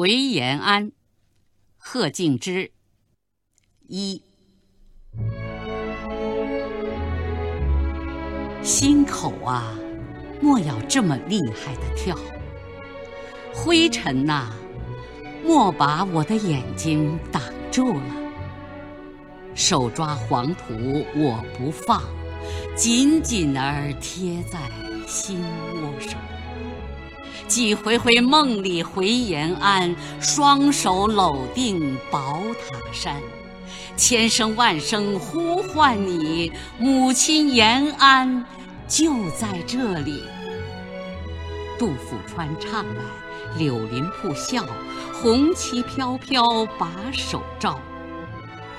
回延安，贺敬之。一，心口啊，莫要这么厉害的跳。灰尘呐，莫把我的眼睛挡住了。手抓黄土我不放，紧紧儿贴在心窝上。几回回梦里回延安，双手搂定宝塔山，千声万声呼唤你，母亲延安就在这里。杜甫川唱来，柳林铺笑，红旗飘飘把手招。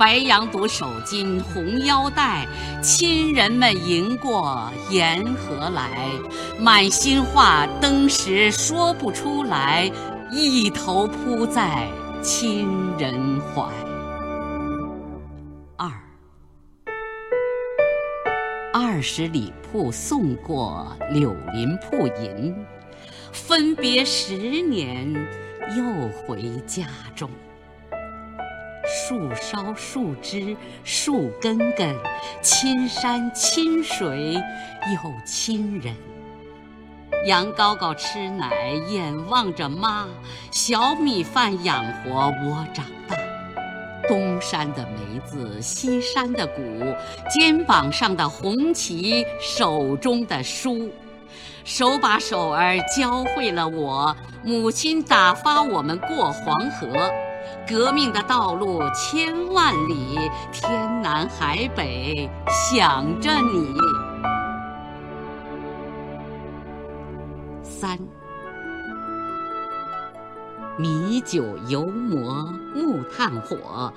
白羊肚手巾红腰带，亲人们迎过沿河来，满心话登时说不出来，一头扑在亲人怀。二，二十里铺送过柳林铺迎，分别十年又回家中。树梢树枝树根根，亲山亲水有亲人。羊羔羔吃奶眼望着妈，小米饭养活我长大。东山的梅子西山的谷，肩膀上的红旗手中的书，手把手儿教会了我。母亲打发我们过黄河。革命的道路千万里，天南海北想着你。三，米酒油馍木炭火，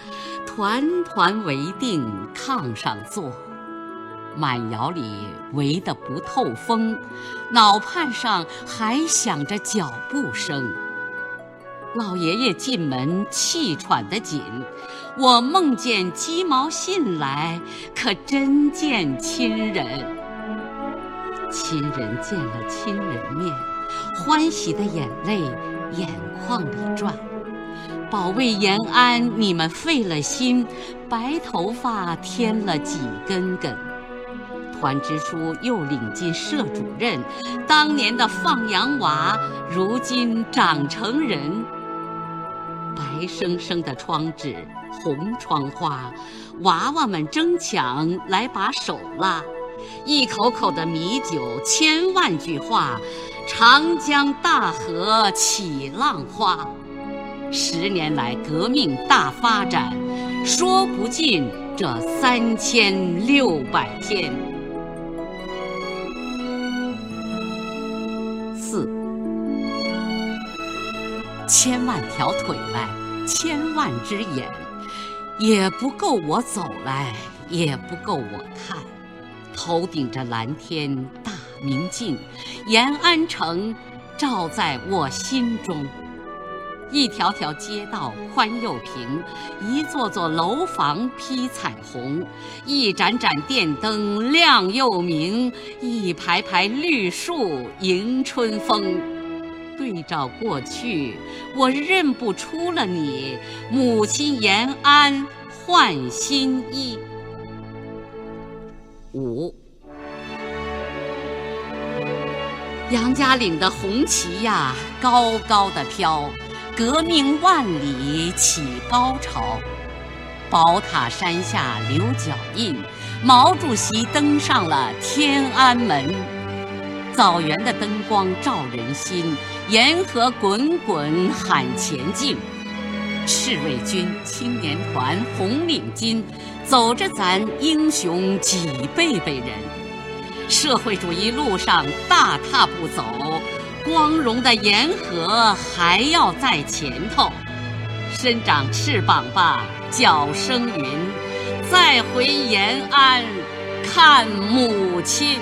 团团围定炕上坐，满窑里围得不透风，脑畔上还响着脚步声。老爷爷进门气喘得紧，我梦见鸡毛信来，可真见亲人。亲人见了亲人面，欢喜的眼泪眼眶里转。保卫延安，你们费了心，白头发添了几根根。团支书又领进社主任，当年的放羊娃，如今长成人。白生生的窗纸，红窗花，娃娃们争抢来把手拉，一口口的米酒，千万句话，长江大河起浪花。十年来革命大发展，说不尽这三千六百天。四。千万条腿来，千万只眼，也不够我走来，也不够我看。头顶着蓝天大明镜，延安城照在我心中。一条条街道宽又平，一座座楼房披彩虹，一盏盏电灯亮又明，一排排绿树迎春风。对照过去，我认不出了你，母亲延安换新衣。五，杨家岭的红旗呀，高高的飘，革命万里起高潮。宝塔山下留脚印，毛主席登上了天安门。枣园的灯光照人心，沿河滚滚喊前进。赤卫军青年团红领巾，走着咱英雄几辈辈人。社会主义路上大踏步走，光荣的沿河还要在前头。伸长翅膀吧，脚声云，再回延安看母亲。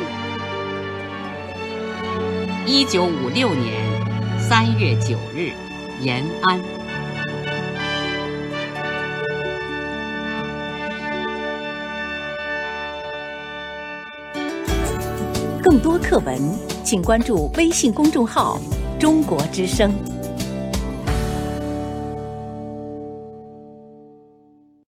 一九五六年三月九日，延安。更多课文，请关注微信公众号“中国之声”。